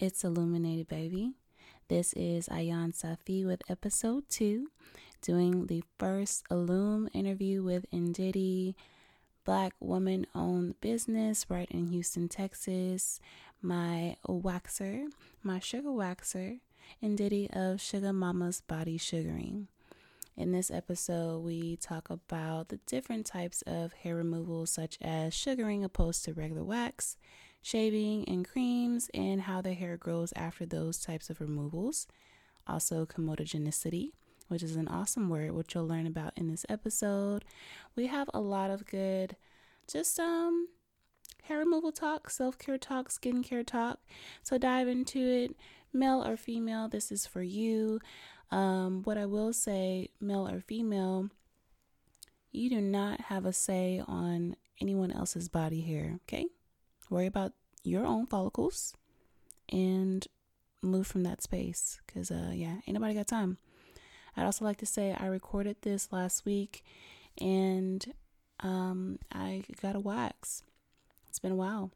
It's Illuminated Baby. This is Ayan Safi with episode two, doing the first Illum interview with Ndidi, black woman owned business right in Houston, Texas. My waxer, my sugar waxer, Ndidi of Sugar Mama's Body Sugaring. In this episode, we talk about the different types of hair removal, such as sugaring opposed to regular wax, shaving and creams, and how the hair grows after those types of removals. Also, comedogenicity, which is an awesome word, which you'll learn about in this episode. We have a lot of good, just um, hair removal talk, self care talk, skincare talk. So dive into it, male or female. This is for you. Um, what I will say, male or female, you do not have a say on anyone else's body hair, okay? Worry about your own follicles and move from that space because, uh, yeah, ain't nobody got time. I'd also like to say I recorded this last week and um, I got a wax. It's been a while.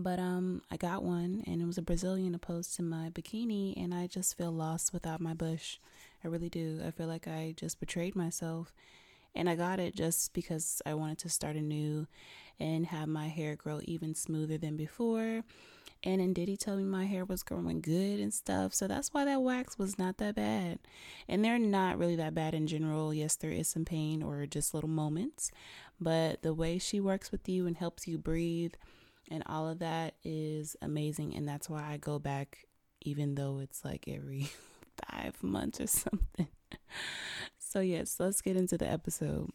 But um, I got one, and it was a Brazilian opposed to my bikini, and I just feel lost without my bush. I really do. I feel like I just betrayed myself, and I got it just because I wanted to start anew and have my hair grow even smoother than before. And then Ndidi told me my hair was growing good and stuff, so that's why that wax was not that bad. And they're not really that bad in general. Yes, there is some pain or just little moments, but the way she works with you and helps you breathe and all of that is amazing and that's why i go back even though it's like every five months or something so yes let's get into the episode.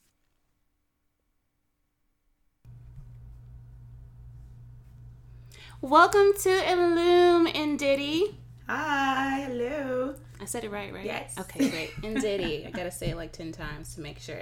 Welcome to Illum Ndidi hi hello I said it right, right? Yes. Okay, great. Ndidi. I gotta say it like 10 times to make sure.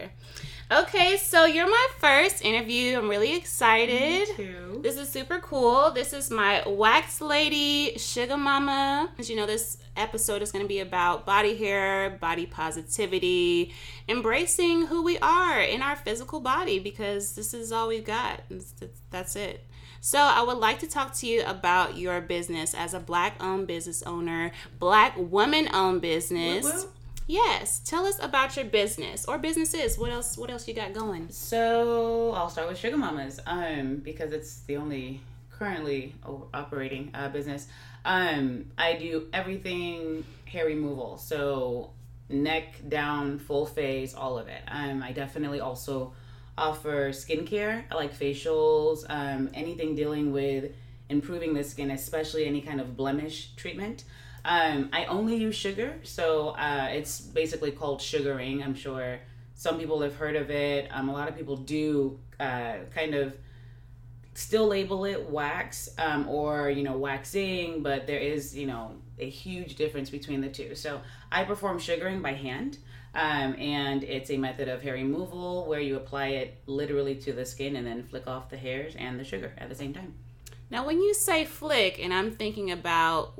Okay, so you're my first interview. I'm really excited. Me too. This is super cool. This is my wax lady, Sugar Mama. As you know, this episode is gonna be about body hair, body positivity, embracing who we are in our physical body because this is all we've got. That's it. So, I would like to talk to you about your business as a black owned business owner, black woman owned business. Yes, tell us about your business or businesses. What else? What else you got going? So I'll start with Sugar Mamas, um, because it's the only currently operating uh, business. Um, I do everything hair removal, so neck down, full face, all of it. Um, I definitely also offer skincare, I like facials, um, anything dealing with improving the skin, especially any kind of blemish treatment. Um, I only use sugar, so uh, it's basically called sugaring. I'm sure some people have heard of it. Um, a lot of people do uh, kind of still label it wax um, or you know waxing, but there is you know a huge difference between the two. So I perform sugaring by hand. Um, and it's a method of hair removal where you apply it literally to the skin and then flick off the hairs and the sugar at the same time. Now, when you say flick, and I'm thinking about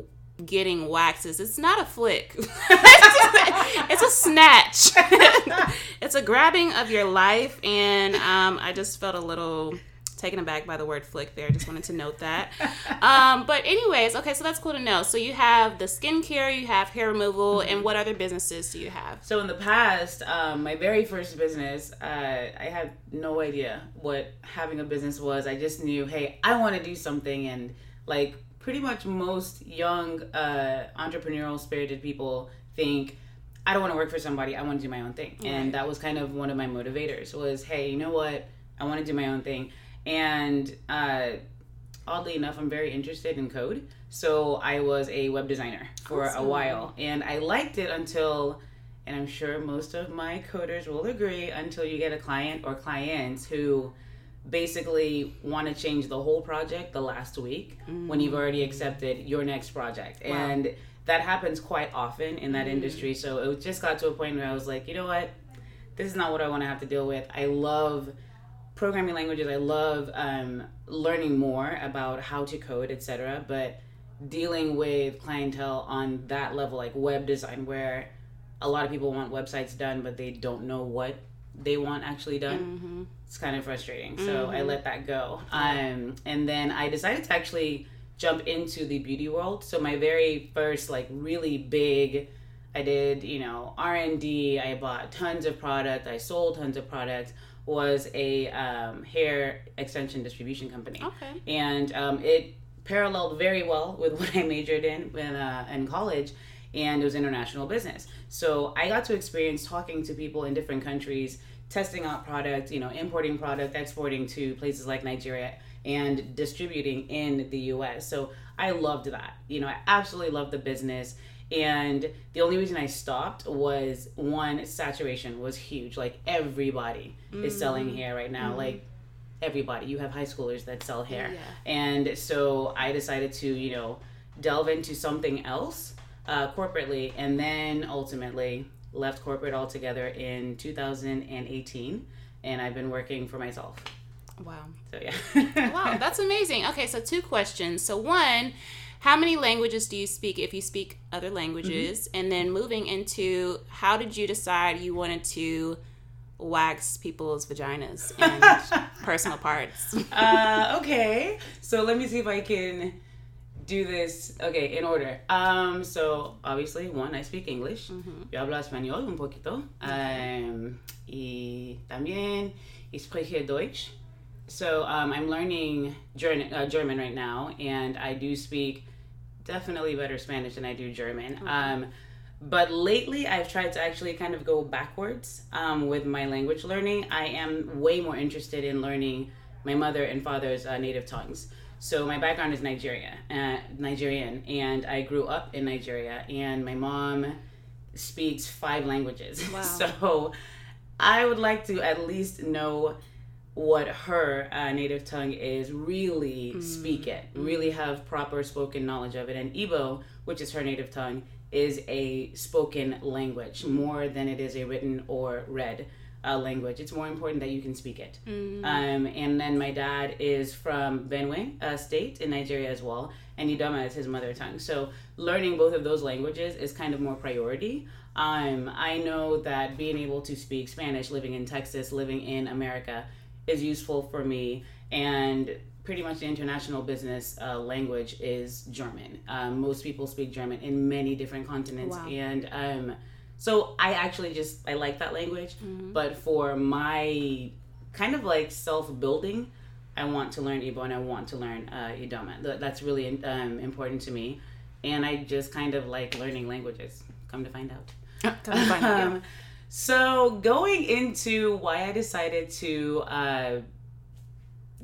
getting waxes, it's not a flick. it's a snatch. it's a grabbing of your life, and um, I just felt a little taken aback by the word flick there. Just wanted to note that. Um, but anyways, okay, so that's cool to know. So you have the skincare, you have hair removal, Mm-hmm. and what other businesses do you have? So in the past, um, my very first business, uh, I had no idea what having a business was. I just knew, hey, I want to do something, and like pretty much most young uh, entrepreneurial spirited people think. I don't want to work for somebody. I want to do my own thing, Right. and that was kind of one of my motivators. Was hey, you know what? I want to do my own thing, and uh, oddly enough, I'm very interested in code. So I was a web designer for Awesome. a while, and I liked it until, and I'm sure most of my coders will agree, until you get a client or clients who basically want to change the whole project the last week when you've already accepted your next project. Wow. And that happens quite often in that Mm. industry. So it just got to a point where I was like, you know what? This is not what I want to have to deal with. I love programming languages. I love um, learning more about how to code, etc. But dealing with clientele on that level, like web design, where a lot of people want websites done, but they don't know what they want actually done. Mm-hmm. It's kind of frustrating. So I let that go. Um, and then I decided to actually jump into the beauty world. So my very first like really big I did, you know, R&D, I bought tons of product, I sold tons of products was a um, hair extension distribution company. Okay. And um, it paralleled very well with what I majored in in, uh, in college, and it was international business. So I got to experience talking to people in different countries, testing out product, you know, importing product, exporting to places like Nigeria, and distributing in the U.S. So I loved that. You know, I absolutely loved the business. And the only reason I stopped was one, saturation was huge. Like everybody mm-hmm. is selling mm. hair right now. Mm-hmm. Like everybody. You have high schoolers that sell hair. Yeah. And so I decided to, you know, delve into something else uh, corporately and then ultimately left corporate altogether in 2018 and I've been working for myself. Wow. So yeah. wow, that's amazing. Okay, so two questions. So one, how many languages do you speak if you speak other languages? Mm-hmm. And then moving into how did you decide you wanted to wax people's vaginas and personal parts? uh, okay. So let me see if I can do this okay in order um so obviously one i speak english mm-hmm. yo hablo español un poquito um y también ich spreche deutsch so um, i'm learning german, uh, german right now and i do speak definitely better spanish than i do german okay. um but lately i've tried to actually kind of go backwards um, with my language learning i am way more interested in learning my mother and father's uh, native tongues so my background is Nigeria, uh, Nigerian, and I grew up in Nigeria. And my mom speaks five languages. Wow. So I would like to at least know what her uh, native tongue is. Really mm. speak it. Mm. Really have proper spoken knowledge of it. And Igbo, which is her native tongue, is a spoken language mm. more than it is a written or read uh, language. It's more important that you can speak it. Mm-hmm. Um, and then my dad is from Benue uh, State in Nigeria as well, and Idoma is his mother tongue. So learning both of those languages is kind of more priority. Um, I know that being able to speak Spanish, living in Texas, living in America, is useful for me. And pretty much the international business uh, language is German. Um, most people speak German in many different continents, wow. and um, so I actually just I like that language, mm-hmm. but for my kind of like self building, I want to learn Igbo and I want to learn uh, Idoma. That's really um, important to me, and I just kind of like learning languages. Come to find out. Come to find out. so going into why I decided to uh,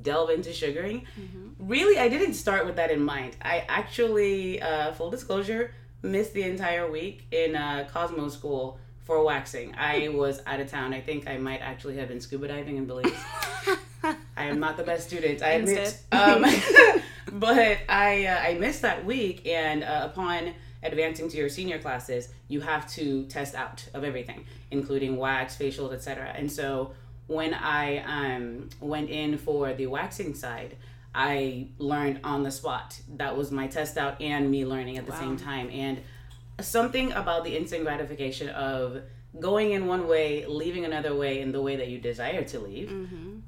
delve into sugaring, mm-hmm. really I didn't start with that in mind. I actually, uh, full disclosure, missed the entire week in uh, Cosmo School for waxing. I was out of town. I think I might actually have been scuba diving in Belize. I am not the best student, I admit. Um, but I uh, I missed that week, and uh, upon advancing to your senior classes, you have to test out of everything, including wax, facials, etc. And so when I um, went in for the waxing side, I learned on the spot. That was my test out and me learning at the wow. same time. And something about the instant gratification of going in one way, leaving another way in the way that you desire to leave. Mm-hmm.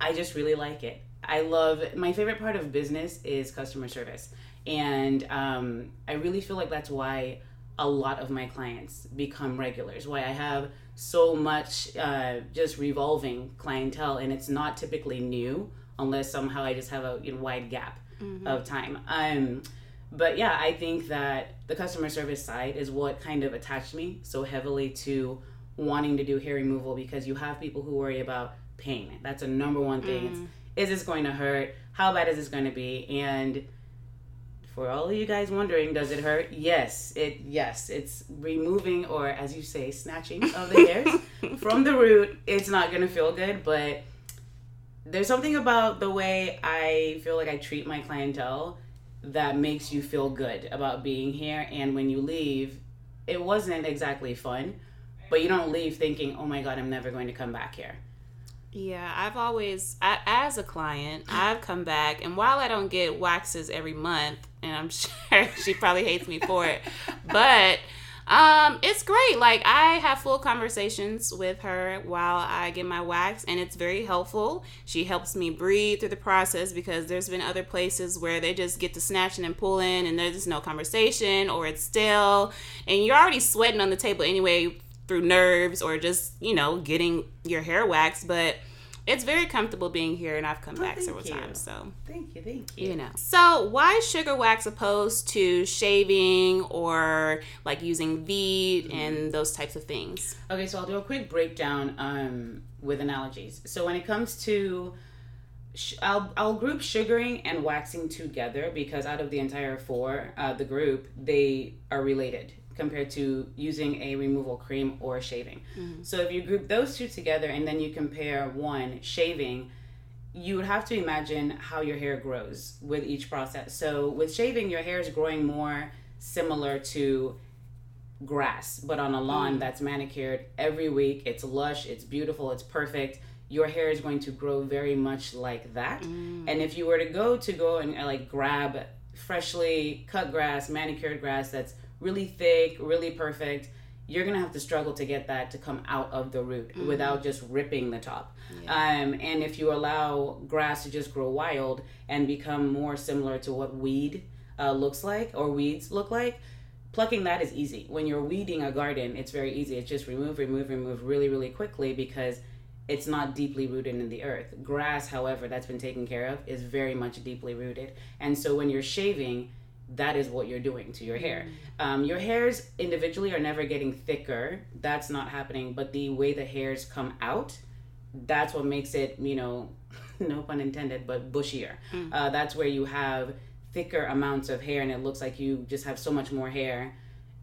I just really like it. I love my favorite part of business is customer service. And um, I really feel like that's why a lot of my clients become regulars, why I have so much uh, just revolving clientele, and it's not typically new unless somehow I just have a you know, wide gap mm-hmm. of time. Um, but yeah, I think that the customer service side is what kind of attached me so heavily to wanting to do hair removal because you have people who worry about pain. That's a number one thing. Mm. is this going to hurt? How bad is this going to be? And for all of you guys wondering, does it hurt? Yes, it yes, it's removing or as you say, snatching of the hairs from the root. It's not gonna feel good, but there's something about the way I feel like I treat my clientele that makes you feel good about being here. And when you leave, it wasn't exactly fun, but you don't leave thinking, oh my God, I'm never going to come back here. Yeah, I've always, I, as a client, I've come back, and while I don't get waxes every month, and I'm sure she probably hates me for it, but Um, it's great. Like I have full conversations with her while I get my wax, and it's very helpful. She helps me breathe through the process because there's been other places where they just get to snatching and pulling, and there's just no conversation or it's still, and you're already sweating on the table anyway through nerves or just you know getting your hair waxed, but it's very comfortable being here, and I've come oh, back several you. times. So thank you, thank you. You know, so why sugar wax opposed to shaving or like using Veet mm-hmm. and those types of things? Okay, so I'll do a quick breakdown um, with analogies. So when it comes to I'll I'll group sugaring and waxing together because out of the entire four, uh, the group they are related compared to using a removal cream or shaving. Mm-hmm. So if you group those two together and then you compare one shaving, you would have to imagine how your hair grows with each process. So with shaving, your hair is growing more similar to grass, but on a lawn mm-hmm. that's manicured every week. It's lush, it's beautiful, it's perfect. Your hair is going to grow very much like that. Mm. And if you were to go to go and like grab freshly cut grass, manicured grass that's really thick, really perfect, you're gonna have to struggle to get that to come out of the root mm-hmm. without just ripping the top. Yeah. Um, and if you allow grass to just grow wild and become more similar to what weed uh, looks like or weeds look like, plucking that is easy. When you're weeding a garden, it's very easy. It's just remove, remove, remove really, really quickly because it's not deeply rooted in the earth. Grass, however, that's been taken care of is very much deeply rooted. And so when you're shaving, that is what you're doing to your hair. Mm. Um, your hairs individually are never getting thicker. That's not happening. But the way the hairs come out, that's what makes it, you know, no pun intended, but bushier. Mm. Uh, that's where you have thicker amounts of hair and it looks like you just have so much more hair.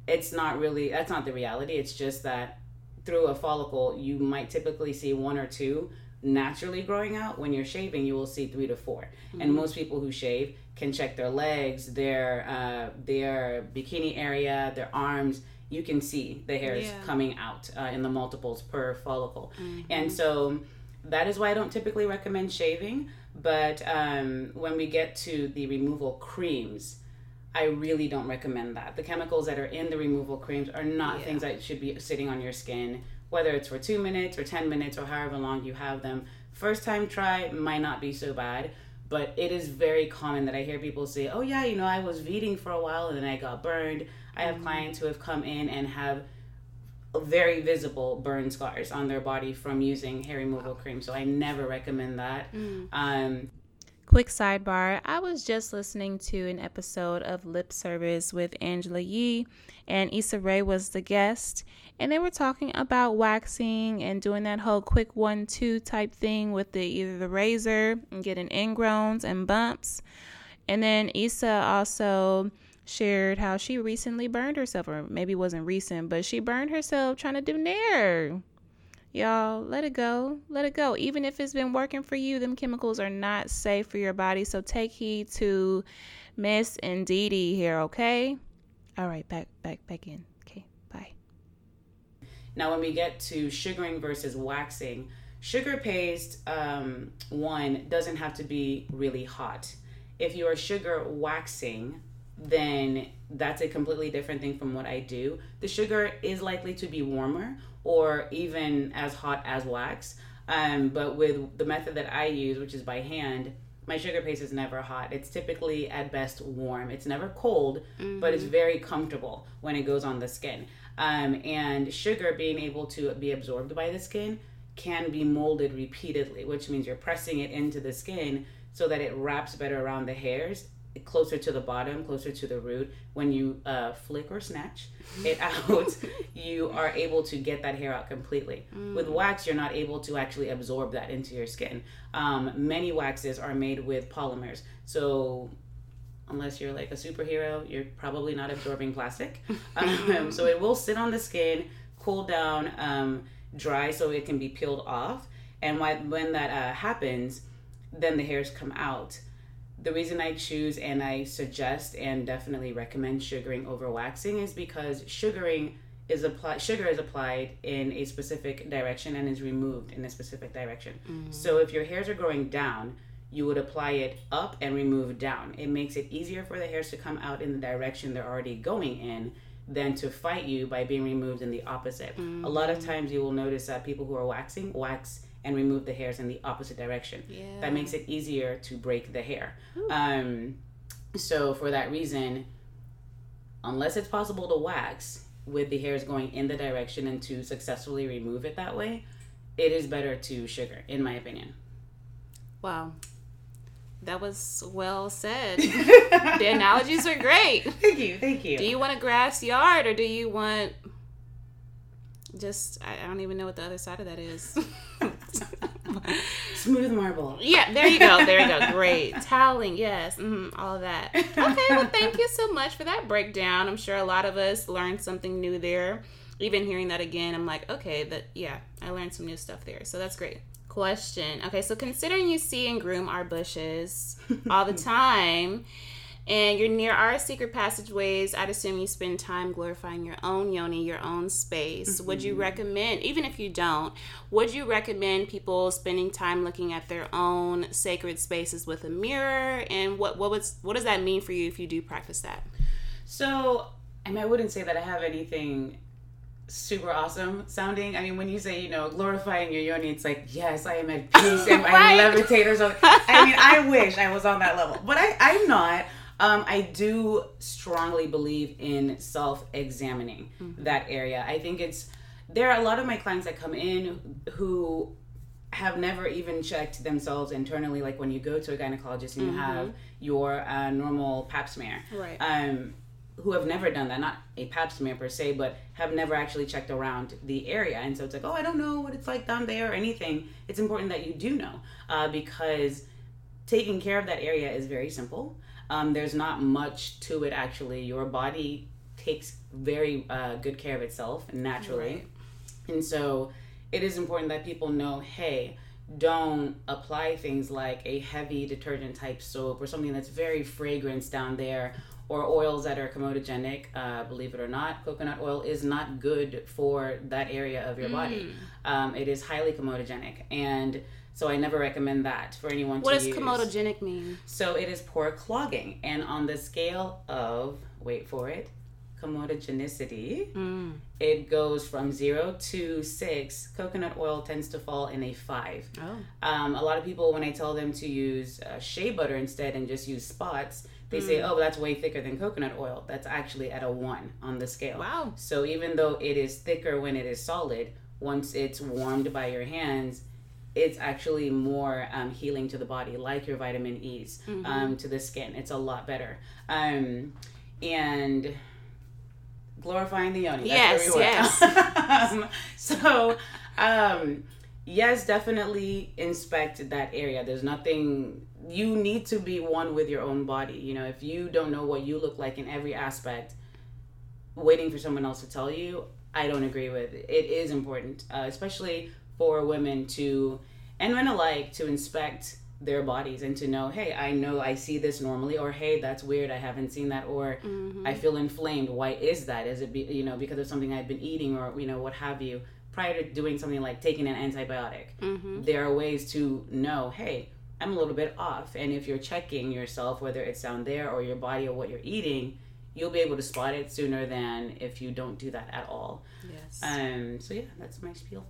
It's not really, that's not the reality. It's just that through a follicle, you might typically see one or two naturally growing out. When you're shaving, you will see three to 4 mm-hmm. And most people who shave, can check their legs, their uh, their bikini area, their arms. You can see the hairs yeah. coming out uh, in the multiples per follicle, mm-hmm. and so that is why I don't typically recommend shaving. But um, when we get to the removal creams, I really don't recommend that. The chemicals that are in the removal creams are not yeah. things that should be sitting on your skin, whether it's for two minutes or 10 minutes or however long you have them. First time try might not be so bad, but it is very common that I hear people say, "Oh yeah, you know, I was veeting for a while and then I got burned." I have mm-hmm. clients who have come in and have very visible burn scars on their body from using hair removal cream. So I never recommend that. Mm. Um, Quick sidebar I was just listening to an episode of Lip Service with Angela Yee, and Issa Rae was the guest and they were talking about waxing and doing that whole quick one two type thing with the either the razor and getting ingrowns and bumps. And then Issa also shared how she recently burned herself or maybe wasn't recent but she burned herself trying to do nair. Y'all let it go. Let it go. Even if it's been working for you them chemicals are not safe for your body. So take heed to miss and Dee here okay? All right back back back in now, when we get to sugaring versus waxing, sugar paste, um, one, doesn't have to be really hot. If you are sugar waxing, then that's a completely different thing from what I do. The sugar is likely to be warmer or even as hot as wax. Um, but with the method that I use, which is by hand, my sugar paste is never hot. It's typically at best warm. It's never cold, mm-hmm. but it's mm-hmm. very comfortable when it goes on the skin. Um, and sugar being able to be absorbed by the skin can be molded repeatedly, which means you're pressing it into the skin so that it wraps better around the hairs closer to the bottom, closer to the root. When you uh, flick or snatch it out, you are able to get that hair out completely. Mm. With wax, you're not able to actually absorb that into your skin. Um, many waxes are made with polymers. So unless you're like a superhero, you're probably not absorbing plastic. Um, so it will sit on the skin, cool down, um, dry so it can be peeled off. And why, when that uh, happens, then the hairs come out. The reason I choose and I suggest and definitely recommend sugaring over waxing is because sugaring is applied sugar is applied in a specific direction and is removed in a specific direction. Mm-hmm. So if your hairs are growing down, you would apply it up and remove down. It makes it easier for the hairs to come out in the direction they're already going in than to fight you by being removed in the opposite. A lot of times you will notice that people who are waxing wax and remove the hairs in the opposite direction. Yeah. That makes it easier to break the hair. Um, so for that reason, unless it's possible to wax with the hairs going in the direction and to successfully remove it that way, it is better to sugar, in my opinion. Wow. That was well said. the analogies are great. Thank you, thank you. Do you want a grass yard or do you want just I, I don't even know what the other side of that is. Smooth marble. yeah, there you go. There you go. Great. Toweling, yes. hmm all of that. Okay, well thank you so much for that breakdown. I'm sure a lot of us learned something new there. Even hearing that again, I'm like, okay, that yeah, I learned some new stuff there. So that's great. Question. Okay, so considering you see and groom our bushes all the time, and you're near our secret passageways, I'd assume you spend time glorifying your own yoni, your own space. Would you mm-hmm. recommend, even if you don't, would you recommend people spending time looking at their own sacred spaces with a mirror? And what what was what does that mean for you if you do practice that? So, I mean, I wouldn't say that I have anything super awesome sounding. I mean, when you say, you know, glorifying your yoni, it's like, yes, I am at peace and Right. I levitate or something. I mean, I wish I was on that level, but I, I'm not. Um, I do strongly believe in self examining that area. I think it's, there are a lot of my clients that come in who have never even checked themselves internally. Like when you go to a gynecologist and you have your uh, normal pap smear Right. um, who have never done that, not a pap smear per se, but have never actually checked around the area. And so it's like, oh, I don't know what it's like down there or anything. It's important that you do know uh, because taking care of that area is very simple. Um, there's not much to it actually. Your body takes very uh, good care of itself naturally. And so it is important that people know hey, don't apply things like a heavy detergent type soap or something that's very fragrance down there or oils that are comedogenic. Uh, believe it or not, coconut oil is not good for that area of your body. Um, it is highly comedogenic. And so I never recommend that for anyone What to use. What does comedogenic mean? So it is pore clogging. And on the scale of, wait for it, comedogenicity, Mm. it goes from zero to six. Coconut oil tends to fall in a five. Oh. Um, a lot of people, when I tell them to use uh, shea butter instead and just use spots, they say, Mm. oh, that's way thicker than coconut oil. That's actually at a one on the scale. Wow. So even though it is thicker when it is solid, once it's warmed by your hands, it's actually more um, healing to the body, like your vitamin E's Mm-hmm. um, to the skin. It's a lot better. Um, and glorifying the yoni. That's where we Yes, um, so, um, yes, definitely inspect that area. There's nothing. You need to be one with your own body. You know, if you don't know what you look like in every aspect, waiting for someone else to tell you, I don't agree with. It is important, uh, especially for women to, and men alike, to inspect their bodies and to know, hey, I know I see this normally, or hey, that's weird, I haven't seen that, or Mm-hmm. I feel inflamed. Why is that? Is it be, you know because of something I've been eating, or you know what have you? Prior to doing something like taking an antibiotic, Mm-hmm. there are ways to know, hey, I'm a little bit off. And if you're checking yourself, whether it's down there or your body or what you're eating, you'll be able to spot it sooner than if you don't do that at all. Yes. Um, so yeah, that's my spiel.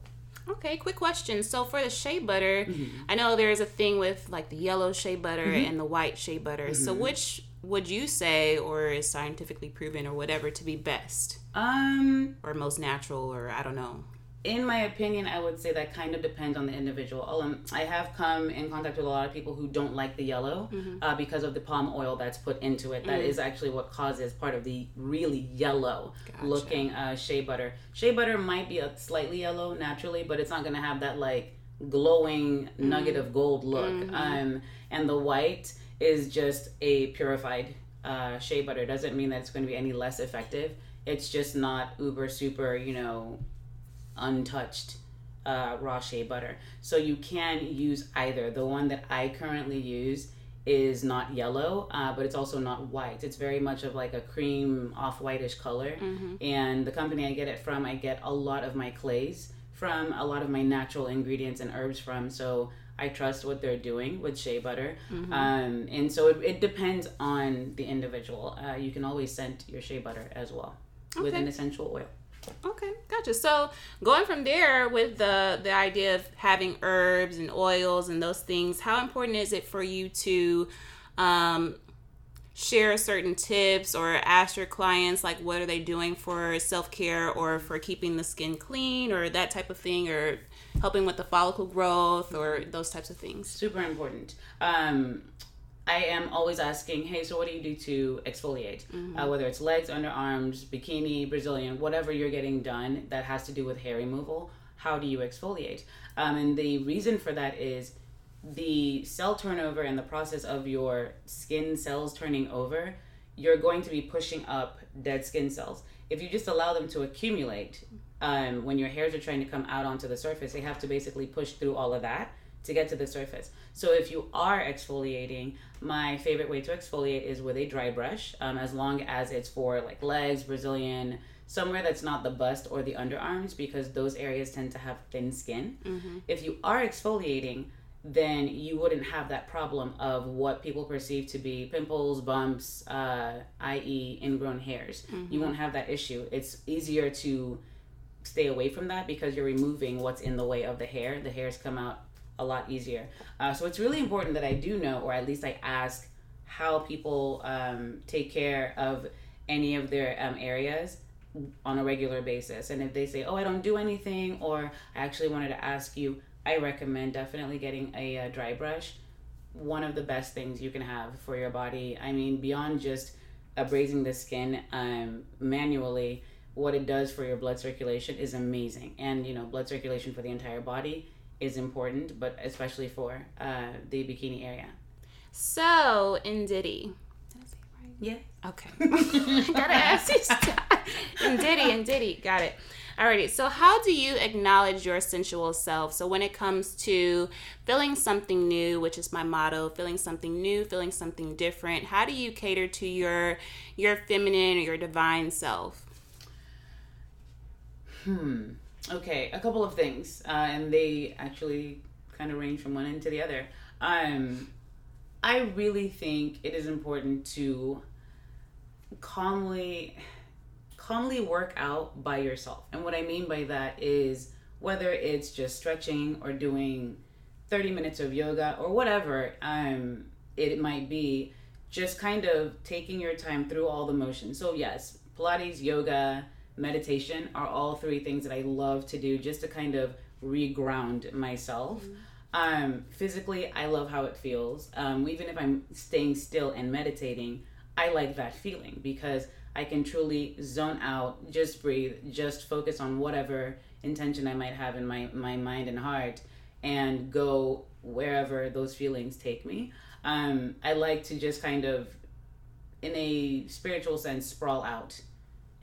Okay, quick question. So for the shea butter, Mm-hmm. I know there is a thing with like the yellow shea butter and the white shea butter. Mm-hmm. So which would you say or is scientifically proven or whatever to be best Um, or most natural or I don't know. In my opinion, I would say that kind of depends on the individual. Um, I have come in contact with a lot of people who don't like the yellow uh, because of the palm oil that's put into it. That is actually what causes part of the really yellow looking uh, shea butter. Shea butter might be a slightly yellow naturally, but it's not going to have that like glowing nugget of gold look. Um, and the white is just a purified uh, shea butter. Doesn't mean that it's going to be any less effective. It's just not uber super, you know, untouched uh, raw shea butter. So you can use either. The one that I currently use is not yellow, uh, but it's also not white. It's very much of like a cream off whitish color. And the company I get it from, I get a lot of my clays from, a lot of my natural ingredients and herbs from. So I trust what they're doing with shea butter. Um, and so it, it depends on the individual. Uh, you can always scent your shea butter as well. okay. with an essential oil. Okay, gotcha. So going from there with the the idea of having herbs and oils and those things, how important is it for you to um, share certain tips or ask your clients like what are they doing for self-care or for keeping the skin clean or that type of thing or helping with the follicle growth or those types of things super important um, i am always asking hey so what do you do to exfoliate mm-hmm. uh, whether it's legs underarms bikini brazilian whatever you're getting done that has to do with hair removal how do you exfoliate um, and the reason for that is the cell turnover and the process of your skin cells turning over, you're going to be pushing up dead skin cells. If you just allow them to accumulate, um, when your hairs are trying to come out onto the surface, they have to basically push through all of that to get to the surface. So if you are exfoliating, my favorite way to exfoliate is with a dry brush, um, as long as it's for like legs, Brazilian, somewhere that's not the bust or the underarms, because those areas tend to have thin skin. Mm-hmm. If you are exfoliating, then you wouldn't have that problem of what people perceive to be pimples, bumps, uh, i.e., ingrown hairs. Mm-hmm. You won't have that issue. It's easier to stay away from that because you're removing what's in the way of the hair. The hairs come out a lot easier. Uh, so it's really important that I do know, or at least I ask, how people um, take care of any of their um, areas on a regular basis. And if they say, oh, I don't do anything, or I actually wanted to ask you, I recommend definitely getting a, a, dry brush. One of the best things you can have for your body. I mean, beyond just abrasing the skin um, manually, what it does for your blood circulation is amazing. And, you know, blood circulation for the entire body is important, but especially for uh, the bikini area. So, Ndidi. Yeah. Okay. Gotta ask you stuff. Ndidi, and Diddy. Got it. Alrighty, so how do you acknowledge your sensual self? So when it comes to feeling something new, which is my motto, feeling something new, feeling something different, how do you cater to your your feminine or your divine self? Hmm. Okay, a couple of things, uh, and they actually kind of range from one end to the other. Um, I really think it is important to calmly calmly work out by yourself. And what I mean by that is whether it's just stretching or doing 30 minutes of yoga or whatever um, it might be, just kind of taking your time through all the motions. So, yes, Pilates, yoga, meditation are all three things that I love to do just to kind of reground myself. Mm-hmm. Um, physically, I love how it feels. Um, even if I'm staying still and meditating, I like that feeling because I can truly zone out, just breathe, just focus on whatever intention I might have in my, my mind and heart and go wherever those feelings take me. Um, I like to just kind of, in a spiritual sense, sprawl out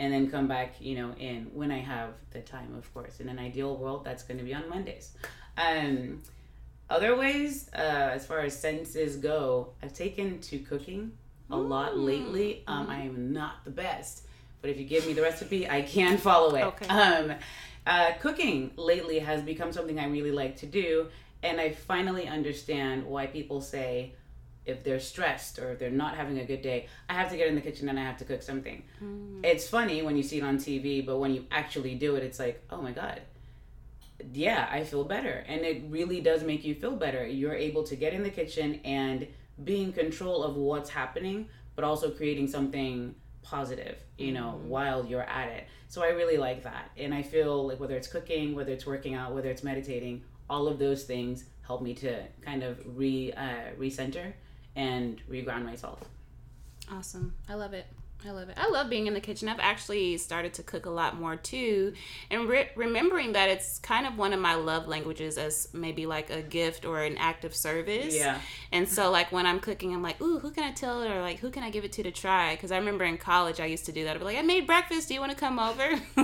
and then come back, you know, in when I have the time, of course. In an ideal world, that's going to be on Mondays. Um, other ways, uh, as far as senses go, I've taken to cooking a lot lately. Um, I am not the best, but if you give me the recipe, I can follow it. Okay. Um, uh, cooking lately has become something I really like to do, and I finally understand why people say if they're stressed or if they're not having a good day, I have to get in the kitchen and I have to cook something. Mm. It's funny when you see it on TV, but when you actually do it, it's like, oh my God. Yeah, I feel better. And it really does make you feel better. You're able to get in the kitchen and be in control of what's happening, but also creating something positive, you know, mm-hmm. while you're at it. So I really like that. And I feel like whether it's cooking, whether it's working out, whether it's meditating, all of those things help me to kind of re uh, recenter and reground myself. Awesome. I love it. I love it. I love being in the kitchen. I've actually started to cook a lot more too. And re- remembering that it's kind of one of my love languages as maybe like a gift or an act of service. Yeah. And so, like, when I'm cooking, I'm like, ooh, who can I tell or like, who can I give it to to try? Because I remember in college, I used to do that. I'd be like, I made breakfast. Do you want to come over?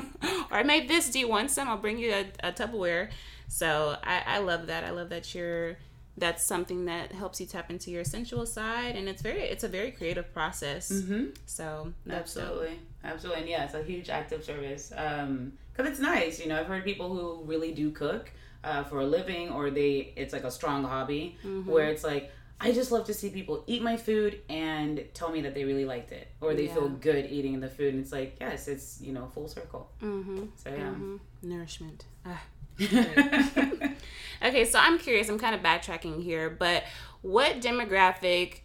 or I made this. Do you want some? I'll bring you a, a Tupperware. So I, I love that. I love that you're that's something that helps you tap into your sensual side and it's very it's a very creative process mm-hmm. so absolutely dope. absolutely and yeah it's a huge active service um because it's nice you know i've heard people who really do cook uh, for a living or they it's like a strong hobby mm-hmm. where it's like I just love to see people eat my food and tell me that they really liked it or they Yeah. feel good eating the food. And it's like, yes, it's, you know, full circle. Mm-hmm. So, yeah. Nourishment. Ah. okay, so I'm curious. I'm kind of backtracking here, but what demographic?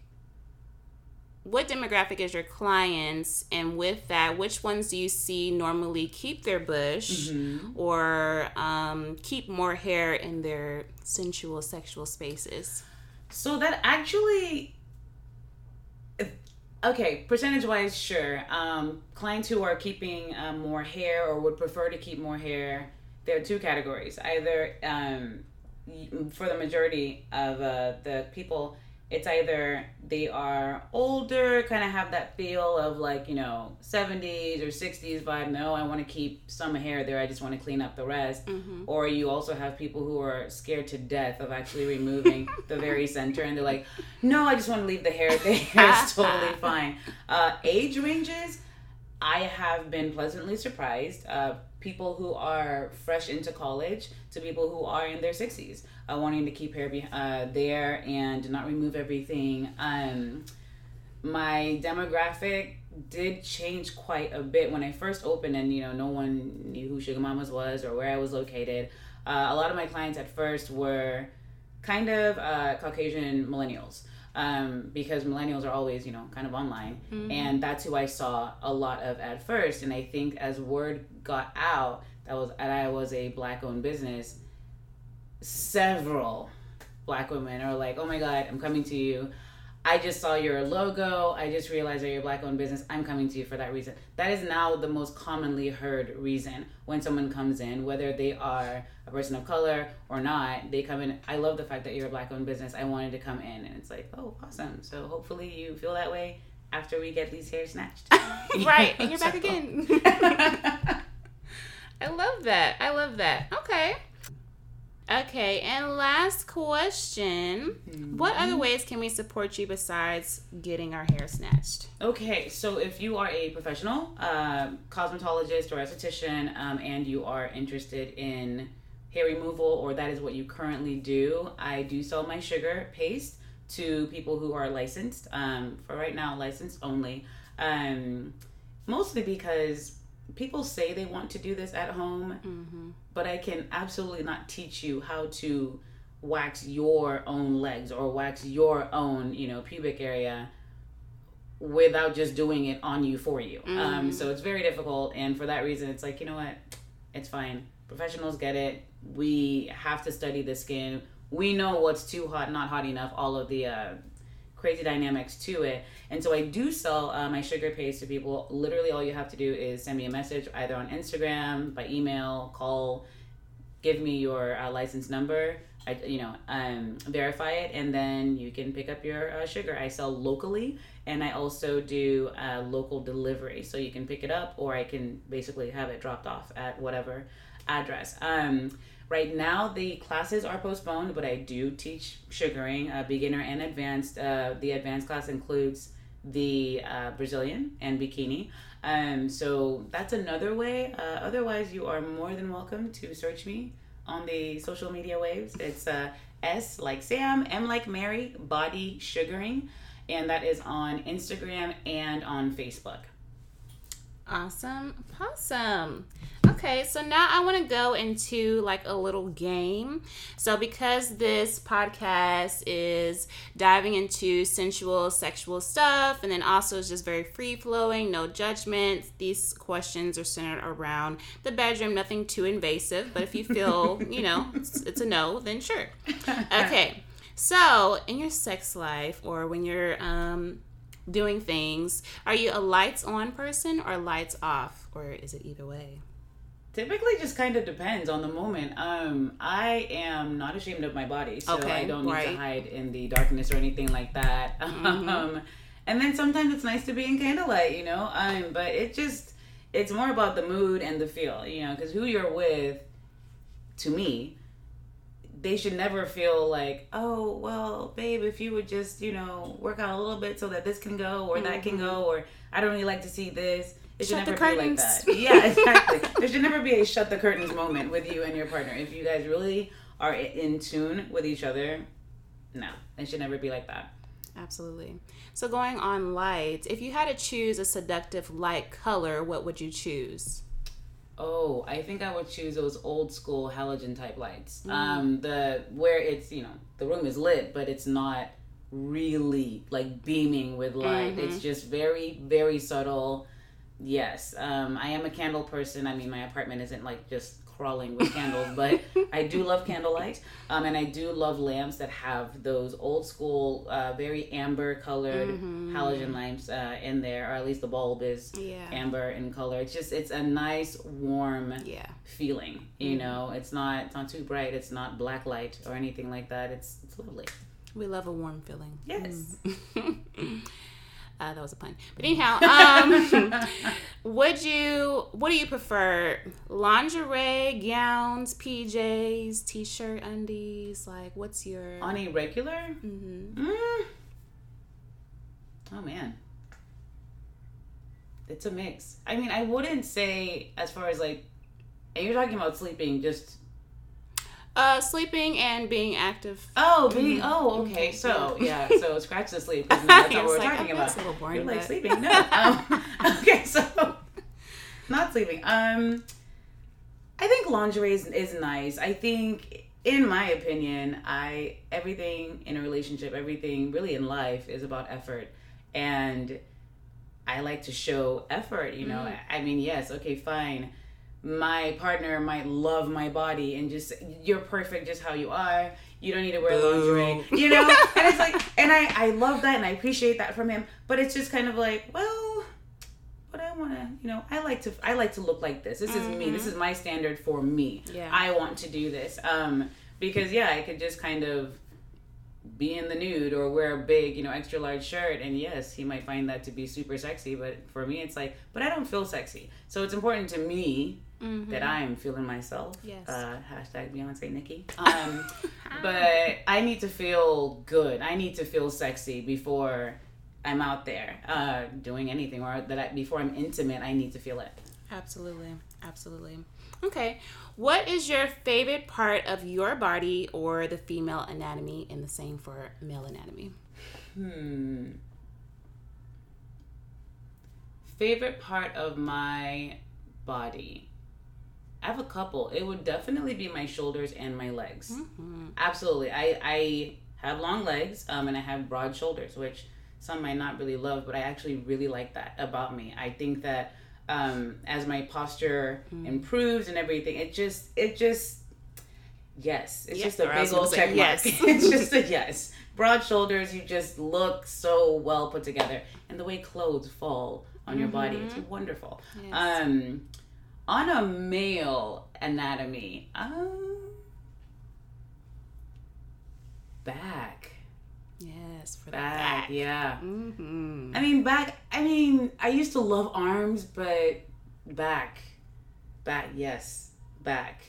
What demographic is your clients, and with that, which ones do you see normally keep their bush Mm-hmm. or um, keep more hair in their sensual sexual spaces? So that actually, okay, percentage wise, sure. Um, clients who are keeping um, more hair or would prefer to keep more hair, there are two categories. Either um, for the majority of uh, the people, it's either they are older, kind of have that feel of like, you know, 70s or 60s vibe. No, I want to keep some hair there. I just want to clean up the rest. Or you also have people who are scared to death of actually removing the very center and they're like, no, I just want to leave the hair there. it's totally fine. Uh, age ranges, I have been pleasantly surprised. Uh, people who are fresh into college to people who are in their 60s, uh, wanting to keep hair be- uh, there and not remove everything. Um, my demographic did change quite a bit when I first opened, and you know, no one knew who Sugar Mamas was or where I was located. Uh, a lot of my clients at first were kind of uh, Caucasian millennials um, because millennials are always, you know, kind of online. And that's who I saw a lot of at first. And I think as word got out that was that I was a black owned business, several black women are like, oh my God, I'm coming to you. I just saw your logo. I just realized that you're a black owned business. I'm coming to you for that reason. That is now the most commonly heard reason when someone comes in, whether they are a person of color or not. They come in, I love the fact that you're a black owned business. I wanted to come in. And it's like, oh, awesome. So hopefully you feel that way after we get these hair snatched. right, and you're back again. I love that. I love that. Okay. Okay, and last question. What other ways can we support you besides getting our hair snatched? Okay, so if you are a professional um cosmetologist or esthetician um, and you are interested in hair removal or that is what you currently do, I do sell my sugar paste to people who are licensed. Um, for right now, licensed only. Um, mostly because people say they want to do this at home, Mm-hmm. But I can absolutely not teach you how to wax your own legs or wax your own, you know, pubic area without just doing it on you for you. Um, so it's very difficult, and for that reason, it's like you know what, it's fine. Professionals get it. We have to study the skin. We know what's too hot, not hot enough. All of the uh, crazy dynamics to it. And so I do sell uh, my sugar paste to people. Literally, all you have to do is send me a message either on Instagram, by email, call, give me your uh, license number. I, you know, um, verify it, and then you can pick up your uh, sugar. I sell locally, and I also do uh, local delivery, so you can pick it up, or I can basically have it dropped off at whatever address. Um, right now, the classes are postponed, but I do teach sugaring, uh, beginner and advanced. Uh, the advanced class includes the uh, Brazilian and bikini. Um, so that's another way. Uh, otherwise, you are more than welcome to search me on the social media waves. It's uh, S like Sam, M like Mary, Body Sugaring, and that is on Instagram and on Facebook. Awesome. Awesome. Okay, so now I want to go into like a little game. So, because this podcast is diving into sensual, sexual stuff, and then also is just very free flowing, no judgment, these questions are centered around the bedroom, nothing too invasive. But if you feel, you know, it's, it's a no, then sure. Okay, so in your sex life or when you're, um, doing things. Are you a lights on person or lights off, or is it either way? Typically, just kind of depends on the moment. Um, I am not ashamed of my body, so Okay, I don't need right. to hide in the darkness or anything like that. Mm-hmm. Um, and then sometimes it's nice to be in candlelight, you know. Um, but it just it's more about the mood and the feel, you know, because who you're with, to me, they should never feel like, oh, well, babe, if you would just, you know, work out a little bit so that this can go or that can go, or I don't really like to see this. It should Mm-hmm. Shut the never be like curtains. that. Yeah, exactly. there should never be a shut the curtains moment with you and your partner. If you guys really are in tune with each other, no, it should never be like that. Absolutely. So going on lights, if you had to choose a seductive light color, what would you choose? Oh, I think I would choose those old school halogen type lights. Mm. Um, the where it's you know the room is lit, but it's not really like beaming with light. Mm-hmm. It's just very very subtle. Yes, um, I am a candle person. I mean, my apartment isn't like just crawling with candles, but I do love candlelight. Um, and I do love lamps that have those old school, uh, very amber colored mm-hmm. halogen lamps uh, in there, or at least the bulb is yeah. amber in color. It's just, it's a nice, warm yeah. feeling. You mm-hmm. know, it's not, it's not too bright. It's not black light or anything like that. It's, it's lovely. We love a warm feeling. Yes. Mm. Uh, that was a pun. But anyhow, um, would you? What do you prefer? Lingerie, gowns, PJs, t-shirt, undies. Like, what's your on a regular? Mm-hmm. Mm. Oh man, it's a mix. I mean, I wouldn't say as far as like, and you're talking about sleeping just uh, sleeping and being active. Oh, being mm-hmm. oh, okay. Mm-hmm. So yeah, so scratch the sleep. That's not what we're like, talking about. a little boring. You're like sleeping. No. Um, okay, so not sleeping. Um, I think lingerie is, is nice. I think, in my opinion, I everything in a relationship, everything really in life is about effort, and I like to show effort. You know, mm. I mean, yes, okay, fine my partner might love my body and just you're perfect just how you are. You don't need to wear lingerie, you know. and it's like, and I I love that and I appreciate that from him. But it's just kind of like, well, but I want to, you know, I like to I like to look like this. This mm-hmm. is me. This is my standard for me. Yeah. I want to do this. Um, because yeah, I could just kind of be in the nude or wear a big, you know, extra large shirt. And yes, he might find that to be super sexy, but for me, it's like, but I don't feel sexy. So it's important to me mm-hmm. that I am feeling myself. Yes. Uh, hashtag Beyonce Nicki. Um, but I need to feel good. I need to feel sexy before I'm out there uh, doing anything, or that I, before I'm intimate, I need to feel it. Absolutely, absolutely. Okay, what is your favorite part of your body or the female anatomy, and the same for male anatomy? Hmm. Favorite part of my body. I have a couple. It would definitely be my shoulders and my legs. Mm-hmm. Absolutely. I, I have long legs um, and I have broad shoulders, which some might not really love, but I actually really like that about me. I think that um, as my posture mm. improves and everything, it just, it just, yes, it's just a big old check mark. Yes. it's just a yes. Broad shoulders, you just look so well put together, and the way clothes fall on mm-hmm. your body, it's mm-hmm. wonderful. Yes. Um, on a male anatomy, um, back. Yes, for back. back. Yeah. Mm-hmm. I mean, back. I mean, I used to love arms, but back, back. Yes, back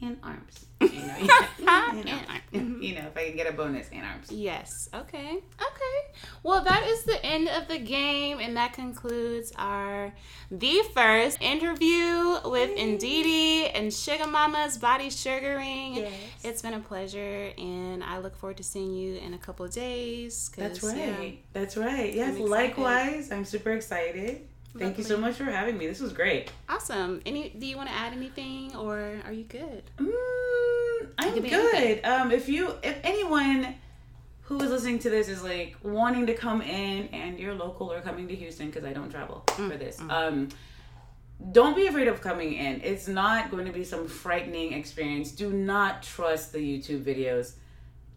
and arms. You know, you know, if I can get a bonus in arms. Yes. Okay. Okay. Well, that is the end of the game, and that concludes our the first interview with Ndidi and Sugar Mama's Body Sugaring. Yes. It's been a pleasure, and I look forward to seeing you in a couple of days. That's right. Yeah, That's right. Yes. I'm likewise, I'm super excited. Thank you so much for having me. This was great. Awesome. Any? Do you want to add anything, or are you good? Mm, I'm good. Um, if you, if anyone who is listening to this is like wanting to come in, and you're local or coming to Houston, because I don't travel mm, for this. Mm. Um, don't be afraid of coming in. It's not going to be some frightening experience. Do not trust the YouTube videos.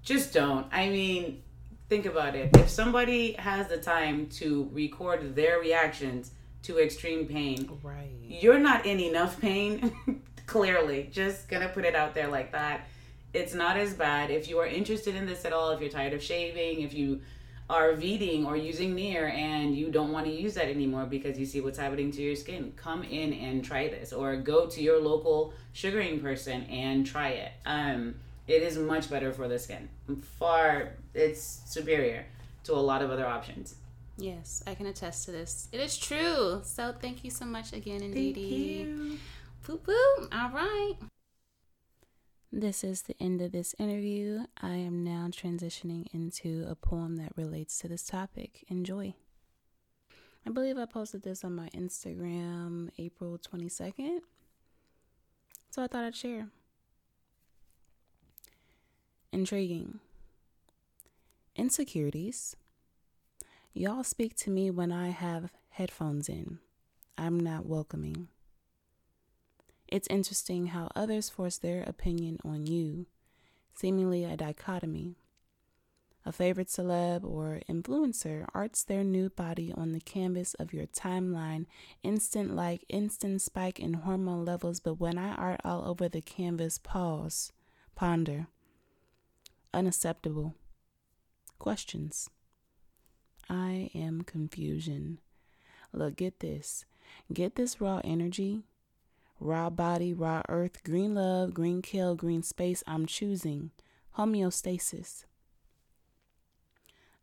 Just don't. I mean, think about it. If somebody has the time to record their reactions to extreme pain. Right. You're not in enough pain, clearly. Just gonna put it out there like that. It's not as bad. If you are interested in this at all, if you're tired of shaving, if you are VDing or using Nair and you don't want to use that anymore because you see what's happening to your skin, come in and try this or go to your local sugaring person and try it. Um, it is much better for the skin. Far, it's superior to a lot of other options. Yes, I can attest to this. It is true. So thank you so much again, Ndidi. Thank you. Boop boop. All right. This is the end of this interview. I am now transitioning into a poem that relates to this topic. Enjoy. I believe I posted this on my Instagram April 22nd. So I thought I'd share. Intriguing. Insecurities. Y'all speak to me when I have headphones in. I'm not welcoming. It's interesting how others force their opinion on you, seemingly a dichotomy. A favorite celeb or influencer arts their nude body on the canvas of your timeline, instant like instant spike in hormone levels, but when I art all over the canvas, pause, ponder. Unacceptable. Questions. I am confusion. Look, get this. Get this raw energy, raw body, raw earth, green love, green kill, green space. I'm choosing homeostasis.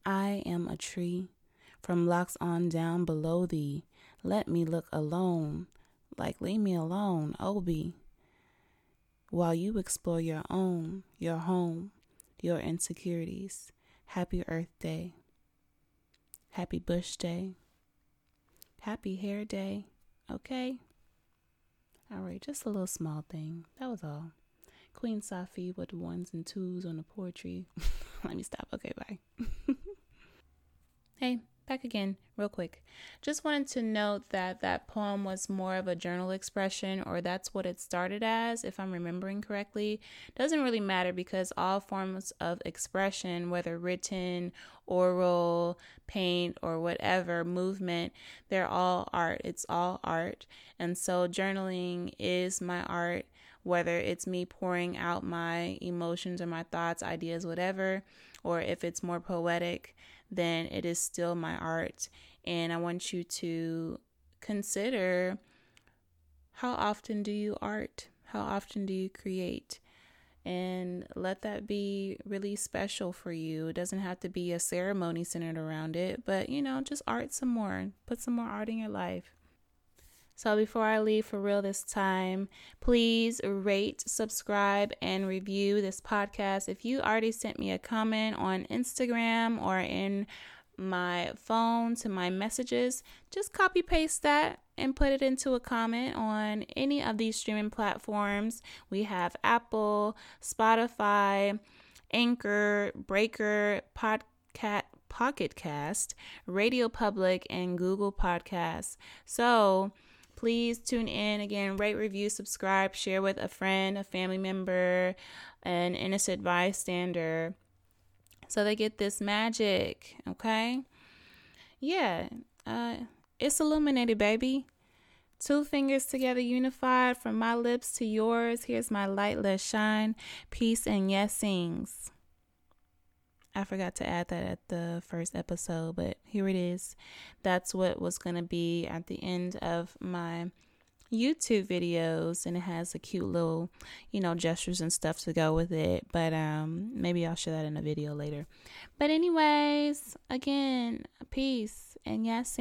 I am a tree, from locks on down below thee. Let me look alone, like leave me alone, Obi, while you explore your own, your home, your insecurities. Happy Earth Day. Happy Bush Day. Happy Hair Day. Okay? All right, just a little small thing. That was all. Queen Safi with ones and twos on the poetry. Let me stop. Okay, bye. Hey, back again, real quick. Just wanted to note that that poem was more of a journal expression, or that's what it started as, if I'm remembering correctly. Doesn't really matter because all forms of expression, whether written, oral, paint, or whatever movement, they're all art. It's all art. And so journaling is my art whether it's me pouring out my emotions or my thoughts, ideas, whatever, or if it's more poetic, then it is still my art. And I want you to consider how often do you art? How often do you create? And let that be really special for you. It doesn't have to be a ceremony centered around it, but you know, just art some more. Put some more art in your life. So before I leave for real this time, please rate, subscribe, and review this podcast. If you already sent me a comment on Instagram or in my phone to my messages, just copy paste that and put it into a comment on any of these streaming platforms. We have Apple, Spotify, Anchor, Breaker, Podcat, Pocket Cast, Radio Public, and Google Podcasts. So please tune in again, rate, review, subscribe, share with a friend, a family member, an innocent bystander so they get this magic, okay? Yeah, uh, it's illuminated, baby. Two fingers together, unified from my lips to yours. Here's my light, let shine. Peace and yesings. I forgot to add that at the first episode, but here it is. That's what was going to be at the end of my YouTube videos and it has a cute little, you know, gestures and stuff to go with it. But um maybe I'll show that in a video later. But anyways, again, peace and yes,